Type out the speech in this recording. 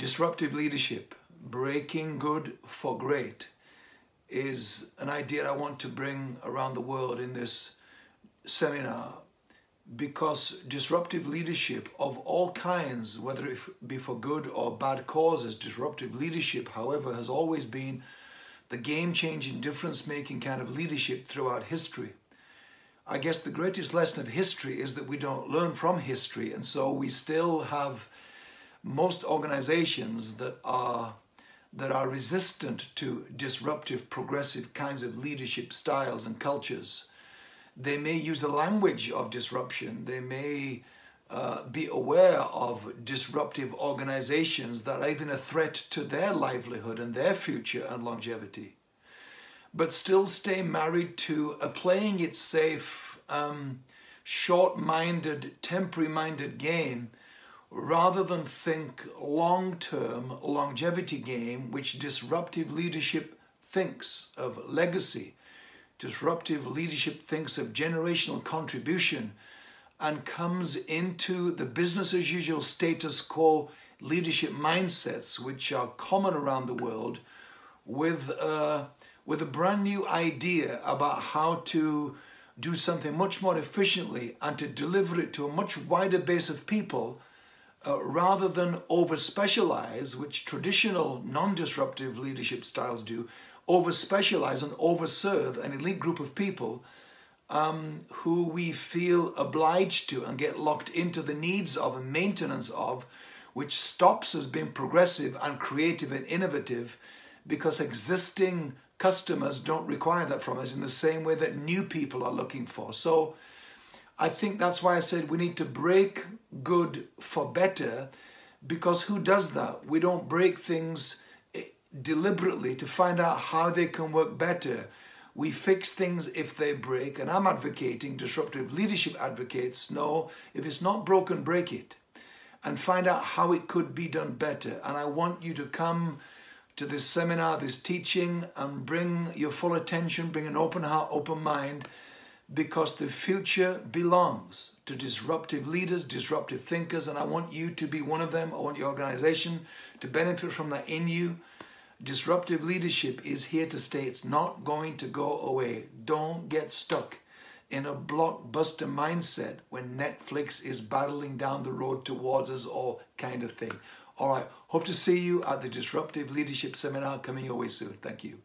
Disruptive leadership, breaking good for great, is an idea I want to bring around the world in this seminar because disruptive leadership of all kinds, whether it be for good or bad causes, disruptive leadership, however, has always been the game changing, difference making kind of leadership throughout history. I guess the greatest lesson of history is that we don't learn from history, and so we still have most organizations that are that are resistant to disruptive, progressive kinds of leadership styles and cultures. They may use the language of disruption. They may uh, be aware of disruptive organizations that are even a threat to their livelihood and their future and longevity, but still stay married to a playing it safe, um, short minded, temporary minded game rather than think long term longevity game, which disruptive leadership thinks of legacy. Disruptive leadership thinks of generational contribution and comes into the business as usual status quo leadership mindsets, which are common around the world, with, uh, with a brand new idea about how to do something much more efficiently and to deliver it to a much wider base of people uh, rather than over specialize, which traditional non disruptive leadership styles do, over specialize and over serve an elite group of people um, who we feel obliged to and get locked into the needs of and maintenance of, which stops us being progressive and creative and innovative because existing customers don't require that from us in the same way that new people are looking for. So, I think that's why I said we need to break good for better because who does that? We don't break things eh, deliberately to find out how they can work better. We fix things if they break, and I'm advocating, disruptive leadership advocates, no, if it's not broken, break it and find out how it could be done better. And I want you to come to this seminar, this teaching, and bring your full attention, bring an open heart, open mind because the future belongs to disruptive leaders, disruptive thinkers, and I want you to be one of them. I want your organization to benefit from that in you. Disruptive leadership is here to stay, it's not going to go away. Don't get stuck in a blockbuster mindset when Netflix is battling down the road towards us all, kind of thing. All right, hope to see you at the Disruptive Leadership Seminar coming your way soon. Thank you.